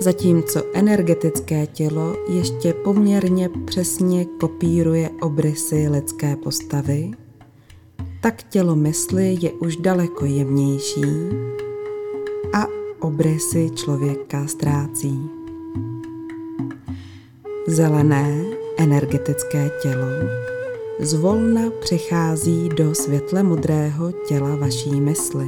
zatímco energetické tělo ještě poměrně přesně kopíruje obrysy lidské postavy, tak tělo mysli je už daleko jemnější a obrysy člověka ztrácí. Zelené energetické tělo zvolna přechází do světle modrého těla vaší mysli.